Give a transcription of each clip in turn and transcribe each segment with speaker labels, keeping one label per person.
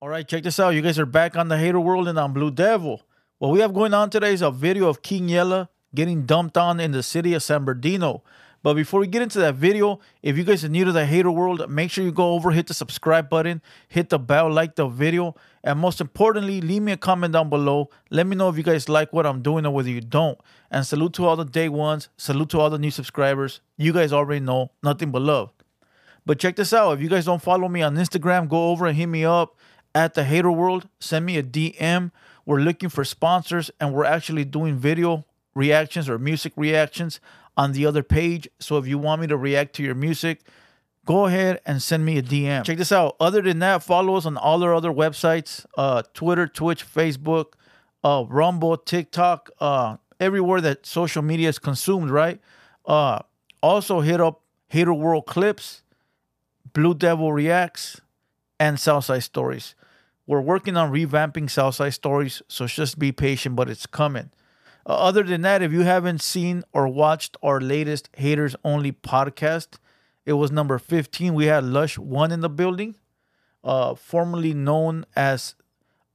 Speaker 1: All right, check this out. You guys are back on the hater world and on Blue Devil. What we have going on today is a video of King Yella getting dumped on in the city of San Bernardino. But before we get into that video, if you guys are new to the hater world, make sure you go over, hit the subscribe button, hit the bell, like the video, and most importantly, leave me a comment down below. Let me know if you guys like what I'm doing or whether you don't. And salute to all the day ones, salute to all the new subscribers. You guys already know nothing but love. But check this out. If you guys don't follow me on Instagram, go over and hit me up at the Hater World. Send me a DM. We're looking for sponsors and we're actually doing video reactions or music reactions on the other page. So if you want me to react to your music, go ahead and send me a DM. Check this out. Other than that, follow us on all our other websites uh, Twitter, Twitch, Facebook, uh, Rumble, TikTok, uh, everywhere that social media is consumed, right? Uh, also, hit up Hater World Clips, Blue Devil Reacts, and Southside Stories. We're working on revamping Southside Stories, so just be patient, but it's coming. Uh, other than that, if you haven't seen or watched our latest Haters Only podcast, it was number 15. We had Lush One in the building, uh, formerly known as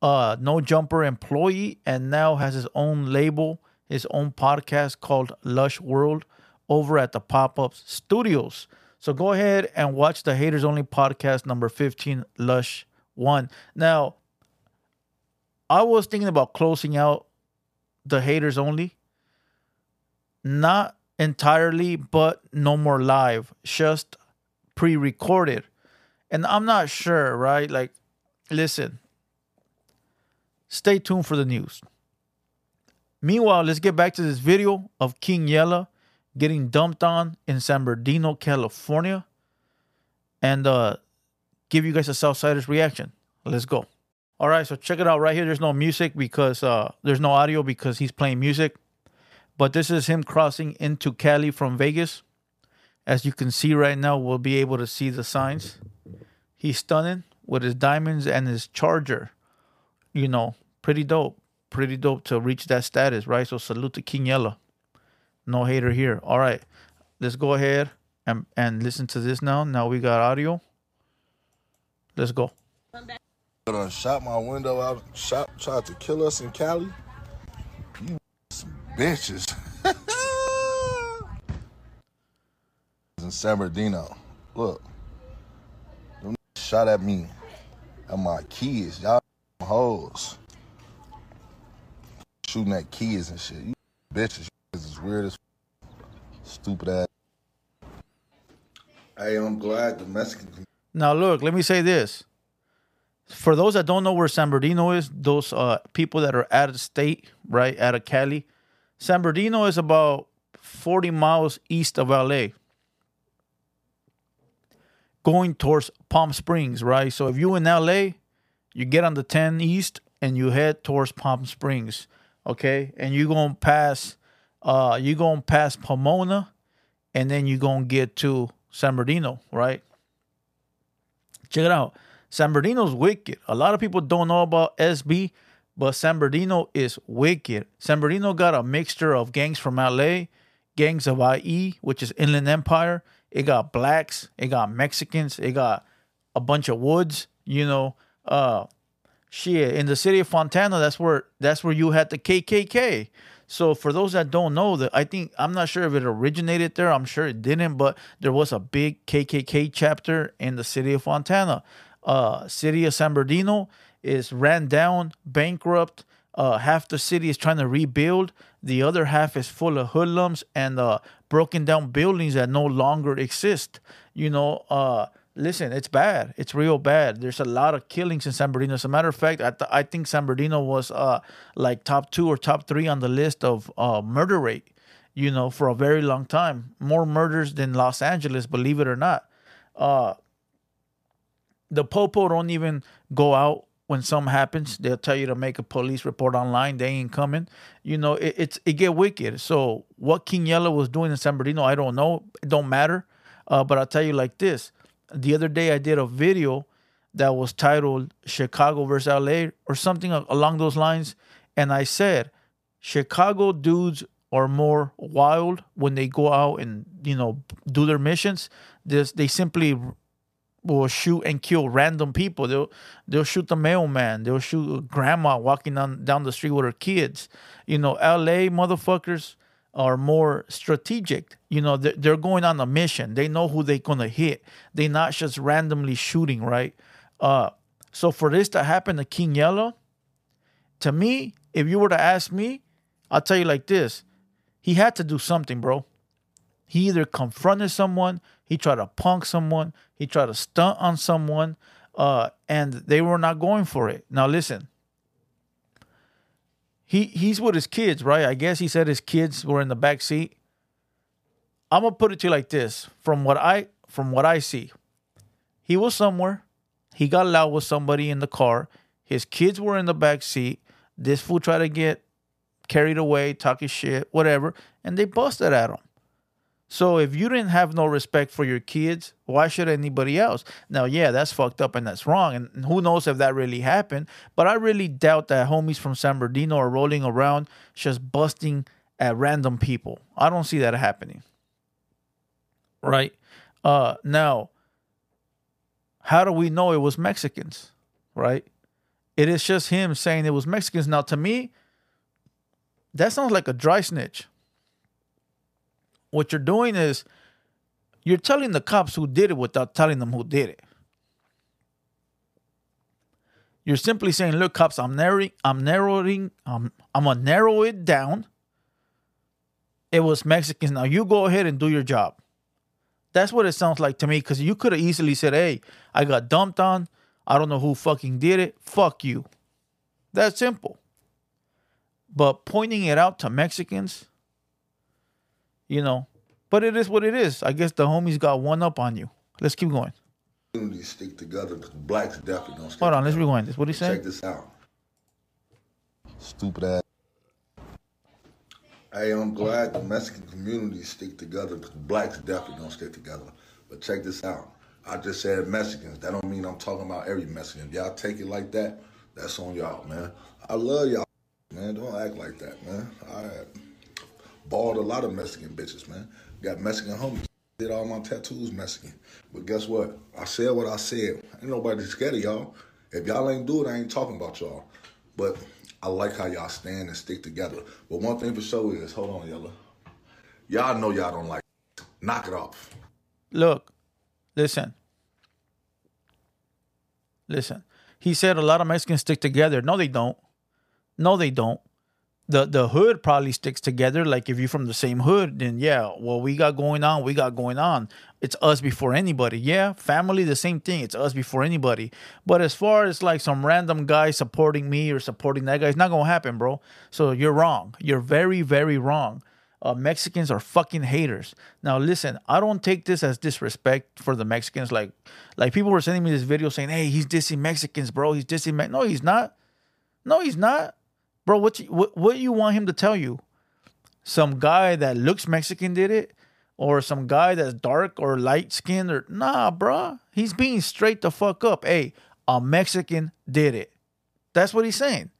Speaker 1: uh, No Jumper employee, and now has his own label, his own podcast called Lush World over at the Pop Ups Studios. So go ahead and watch the Haters Only podcast number 15, Lush One. Now, I was thinking about closing out the haters only. Not entirely, but no more live, just pre recorded. And I'm not sure, right? Like, listen, stay tuned for the news. Meanwhile, let's get back to this video of King Yella getting dumped on in San Bernardino, California, and uh, give you guys a Southsiders reaction. Let's go. All right, so check it out right here. There's no music because uh, there's no audio because he's playing music. But this is him crossing into Cali from Vegas. As you can see right now, we'll be able to see the signs. He's stunning with his diamonds and his charger. You know, pretty dope. Pretty dope to reach that status, right? So salute to King Yella. No hater here. All right, let's go ahead and, and listen to this now. Now we got audio. Let's go.
Speaker 2: I done shot my window out, shot, tried to kill us in Cali. You some bitches. in San Bernardino. Look. Them shot at me and my kids. Y'all hoes. Shooting at kids and shit. You bitches. You is weird as stupid ass. Hey, I'm glad the Mexican
Speaker 1: Now look, let me say this. For those that don't know where San Bernardino is, those uh, people that are out of state, right, out of Cali, San Bernardino is about 40 miles east of LA, going towards Palm Springs, right? So if you in LA, you get on the 10 east and you head towards Palm Springs, okay? And you going to pass, uh, you going to pass Pomona, and then you going to get to San Bernardino, right? Check it out. San Bernardino's wicked. A lot of people don't know about SB, but San Bernardino is wicked. San Bernardino got a mixture of gangs from LA, gangs of IE, which is Inland Empire. It got blacks, it got Mexicans, it got a bunch of woods, you know. Uh shit. In the city of Fontana, that's where that's where you had the KKK. So for those that don't know that I think I'm not sure if it originated there. I'm sure it didn't, but there was a big KKK chapter in the city of Fontana uh, city of San Bernardino is ran down, bankrupt. Uh, half the city is trying to rebuild. The other half is full of hoodlums and uh, broken down buildings that no longer exist. You know, uh, listen, it's bad. It's real bad. There's a lot of killings in San Bernardino. As a matter of fact, I, th- I think San Bernardino was uh, like top two or top three on the list of uh, murder rate. You know, for a very long time, more murders than Los Angeles, believe it or not. Uh, the popo don't even go out when something happens. They'll tell you to make a police report online. They ain't coming. You know, it, it's it get wicked. So what King Yella was doing in San Bernardino, I don't know. It don't matter. Uh, but I'll tell you like this. The other day I did a video that was titled Chicago versus LA or something along those lines. And I said, Chicago dudes are more wild when they go out and, you know, do their missions. This they simply will shoot and kill random people. They'll they'll shoot the mailman. They'll shoot grandma walking on down the street with her kids. You know, L.A. motherfuckers are more strategic. You know, they're, going on a mission. They know who they're gonna hit. They're not just randomly shooting, right? Uh, so for this to happen to King Yella, to me, if you were to ask me, I'll tell you like this: he had to do something, bro. He either confronted someone, he tried to punk someone, he tried to stunt on someone, uh, and they were not going for it. Now listen, he he's with his kids, right? I guess he said his kids were in the back seat. I'm gonna put it to you like this: from what I from what I see, he was somewhere. He got loud with somebody in the car. His kids were in the back seat. This fool tried to get carried away, talking shit, whatever, and they busted at him. So if you didn't have no respect for your kids, why should anybody else? Now, yeah, that's fucked up and that's wrong. And who knows if that really happened. But I really doubt that homies from San Bernardino are rolling around just busting at random people. I don't see that happening. Right? Uh now, how do we know it was Mexicans? Right? It is just him saying it was Mexicans. Now, to me, that sounds like a dry snitch what you're doing is you're telling the cops who did it without telling them who did it. You're simply saying, "Look, cops, I'm narrowing, I'm narrowing, um, I'm gonna narrow it down. It was Mexicans. Now you go ahead and do your job." That's what it sounds like to me. Because you could have easily said, "Hey, I got dumped on. I don't know who fucking did it. Fuck you." That's simple. But pointing it out to Mexicans, you know. But it is what it is. I guess the homies got one up on you. Let's keep going.
Speaker 2: Communities stick together. Blacks definitely don't stick
Speaker 1: Hold on, let's rewind this. What he
Speaker 2: Check this out. Stupid ass. Hey, I'm glad the Mexican communities stick together because blacks definitely don't stick together. But check this out. I just said Mexicans. That don't mean I'm talking about every Mexican. If y'all take it like that, that's on y'all, man. I love y'all, man. Don't act like that, man. I balled a lot of Mexican bitches, man. Got Mexican homies. Did all my tattoos Mexican. But guess what? I said what I said. Ain't nobody scared of y'all. If y'all ain't do it, I ain't talking about y'all. But I like how y'all stand and stick together. But one thing for sure is, hold on, Yella. Y'all know y'all don't like. Knock it off.
Speaker 1: Look, listen. Listen. He said a lot of Mexicans stick together. No, they don't. No, they don't. The the hood probably sticks together. Like if you're from the same hood, then yeah, well, we got going on, we got going on. It's us before anybody. Yeah, family, the same thing. It's us before anybody. But as far as like some random guy supporting me or supporting that guy, it's not gonna happen, bro. So you're wrong. You're very, very wrong. Uh, Mexicans are fucking haters. Now listen, I don't take this as disrespect for the Mexicans. Like, like people were sending me this video saying, "Hey, he's dissing Mexicans, bro. He's dissing." Me-. No, he's not. No, he's not, bro. What what what you want him to tell you? Some guy that looks Mexican did it, or some guy that's dark or light skinned, or nah, bro. He's being straight the fuck up. Hey, a Mexican did it. That's what he's saying.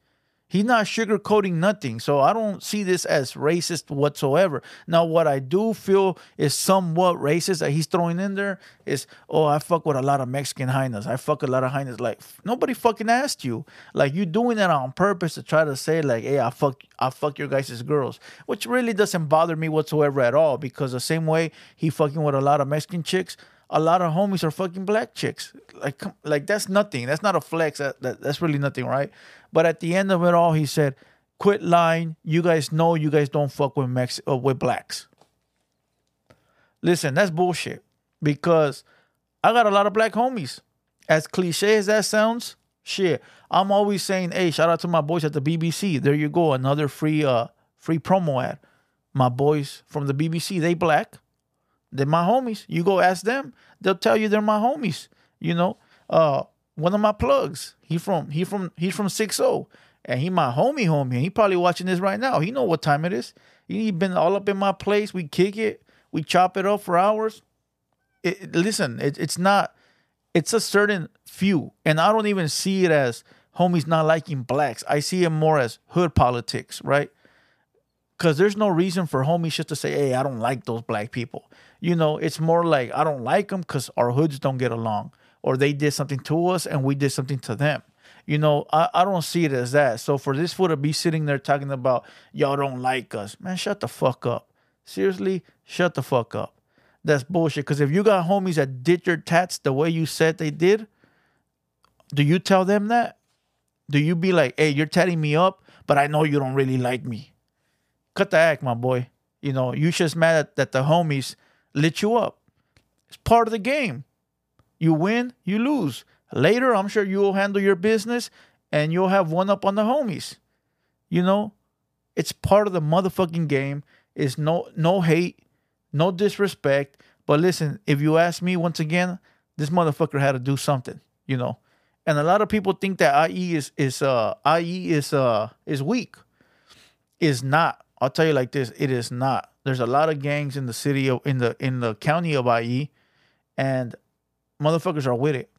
Speaker 1: He's not sugarcoating nothing. So I don't see this as racist whatsoever. Now, what I do feel is somewhat racist that he's throwing in there is, oh, I fuck with a lot of Mexican hyenas. I fuck a lot of hyenas. Like nobody fucking asked you. Like you doing that on purpose to try to say like, hey, I fuck, I fuck your guys' girls, which really doesn't bother me whatsoever at all. Because the same way he fucking with a lot of Mexican chicks, a lot of homies are fucking black chicks. Like, like that's nothing. That's not a flex. That, that that's really nothing, right? But at the end of it all, he said, "Quit lying. You guys know you guys don't fuck with Mex uh, with blacks." Listen, that's bullshit. Because I got a lot of black homies. As cliche as that sounds, shit. I'm always saying, "Hey, shout out to my boys at the BBC. There you go, another free uh free promo ad. My boys from the BBC, they black." They're my homies. You go ask them. They'll tell you they're my homies. You know, uh, one of my plugs. He from he from he's from six O, and he my homie homie. He probably watching this right now. He know what time it is. He been all up in my place. We kick it. We chop it up for hours. It, it- listen, it, it's not. It's a certain few, and I don't even see it as homies not liking blacks. I see it more as hood politics, right? Cause there's no reason for homies just to say, "Hey, I don't like those black people." You know, it's more like I don't like them because our hoods don't get along, or they did something to us and we did something to them. You know, I, I don't see it as that. So for this fool to be sitting there talking about y'all don't like us, man, shut the fuck up. Seriously, shut the fuck up. That's bullshit. Because if you got homies that did your tats the way you said they did, do you tell them that? Do you be like, hey, you're tatting me up, but I know you don't really like me? Cut the act, my boy. You know, you just mad at, that the homies lit you up. It's part of the game. You win, you lose. Later, I'm sure you'll handle your business and you'll have one up on the homies. You know, it's part of the motherfucking game. It's no no hate, no disrespect. But listen, if you ask me once again, this motherfucker had to do something, you know. And a lot of people think that IE is is uh IE is uh is weak. Is not. I'll tell you like this, it is not. There's a lot of gangs in the city of in the in the county of IE, and motherfuckers are with it.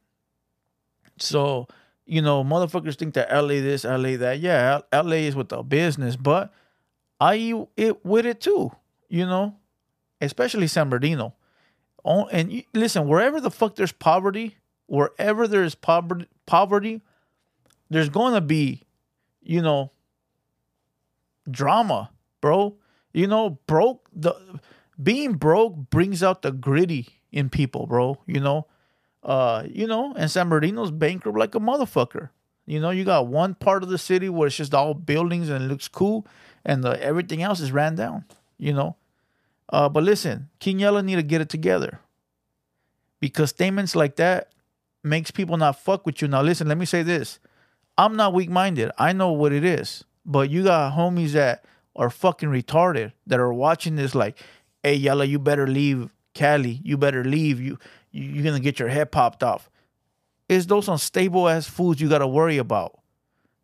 Speaker 1: So, you know, motherfuckers think that LA this, LA that. Yeah, LA is with the business, but IE it with it too, you know, especially San Bernardino. Oh, and you, listen, wherever the fuck there's poverty, wherever there's poverty, poverty, there's going to be, you know, drama, bro. You know, broke the being broke brings out the gritty in people, bro. You know, uh, you know, and San Bernardino's bankrupt like a motherfucker. You know, you got one part of the city where it's just all buildings and it looks cool, and everything else is ran down. You know, uh, but listen, King Yella need to get it together because statements like that makes people not fuck with you. Now, listen, let me say this: I'm not weak minded. I know what it is, but you got homies that are fucking retarded that are watching this like, "Hey, Yella, you better leave Cali. You better leave. You you're gonna get your head popped off. It's those unstable ass fools you gotta worry about.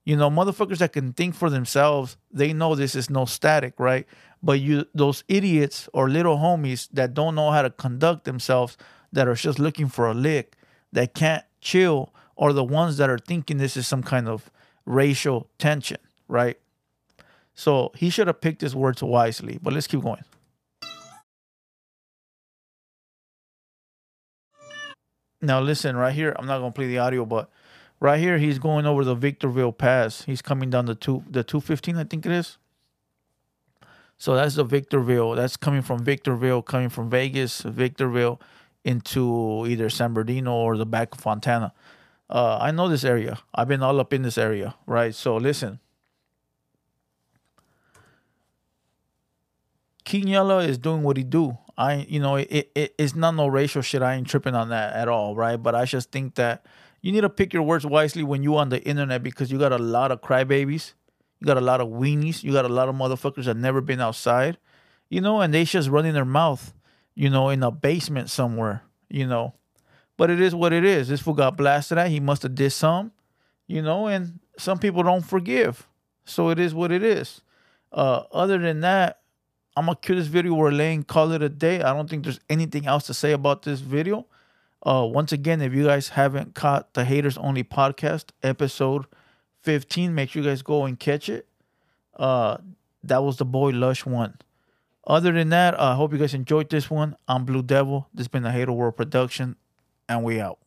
Speaker 1: You know, motherfuckers that can think for themselves, they know this is no static, right? But you those idiots or little homies that don't know how to conduct themselves, that are just looking for a lick, that can't chill, are the ones that are thinking this is some kind of racial tension, right? So he should have picked his words wisely. But let's keep going. Now listen, right here, I'm not gonna play the audio, but right here he's going over the Victorville Pass. He's coming down the two the 215, I think it is. So that's the Victorville. That's coming from Victorville, coming from Vegas, Victorville, into either San Bernardino or the back of Fontana. Uh, I know this area. I've been all up in this area, right? So listen. King Yella is doing what he do. I you know it, it it's not no racial shit. I ain't tripping on that at all, right? But I just think that you need to pick your words wisely when you on the internet because you got a lot of crybabies, you got a lot of weenies, you got a lot of motherfuckers that never been outside, you know, and they just running their mouth, you know, in a basement somewhere, you know. But it is what it is. This fool got blasted at. He must have did some, you know, and some people don't forgive. So it is what it is. Uh, other than that, I'm gonna kill this video. We're laying call it a day. I don't think there's anything else to say about this video. Uh, once again, if you guys haven't caught the Haters Only podcast episode 15, make sure you guys go and catch it. Uh, that was the boy Lush one. Other than that, I uh, hope you guys enjoyed this one. I'm Blue Devil. This has been the Hater World production, and we out.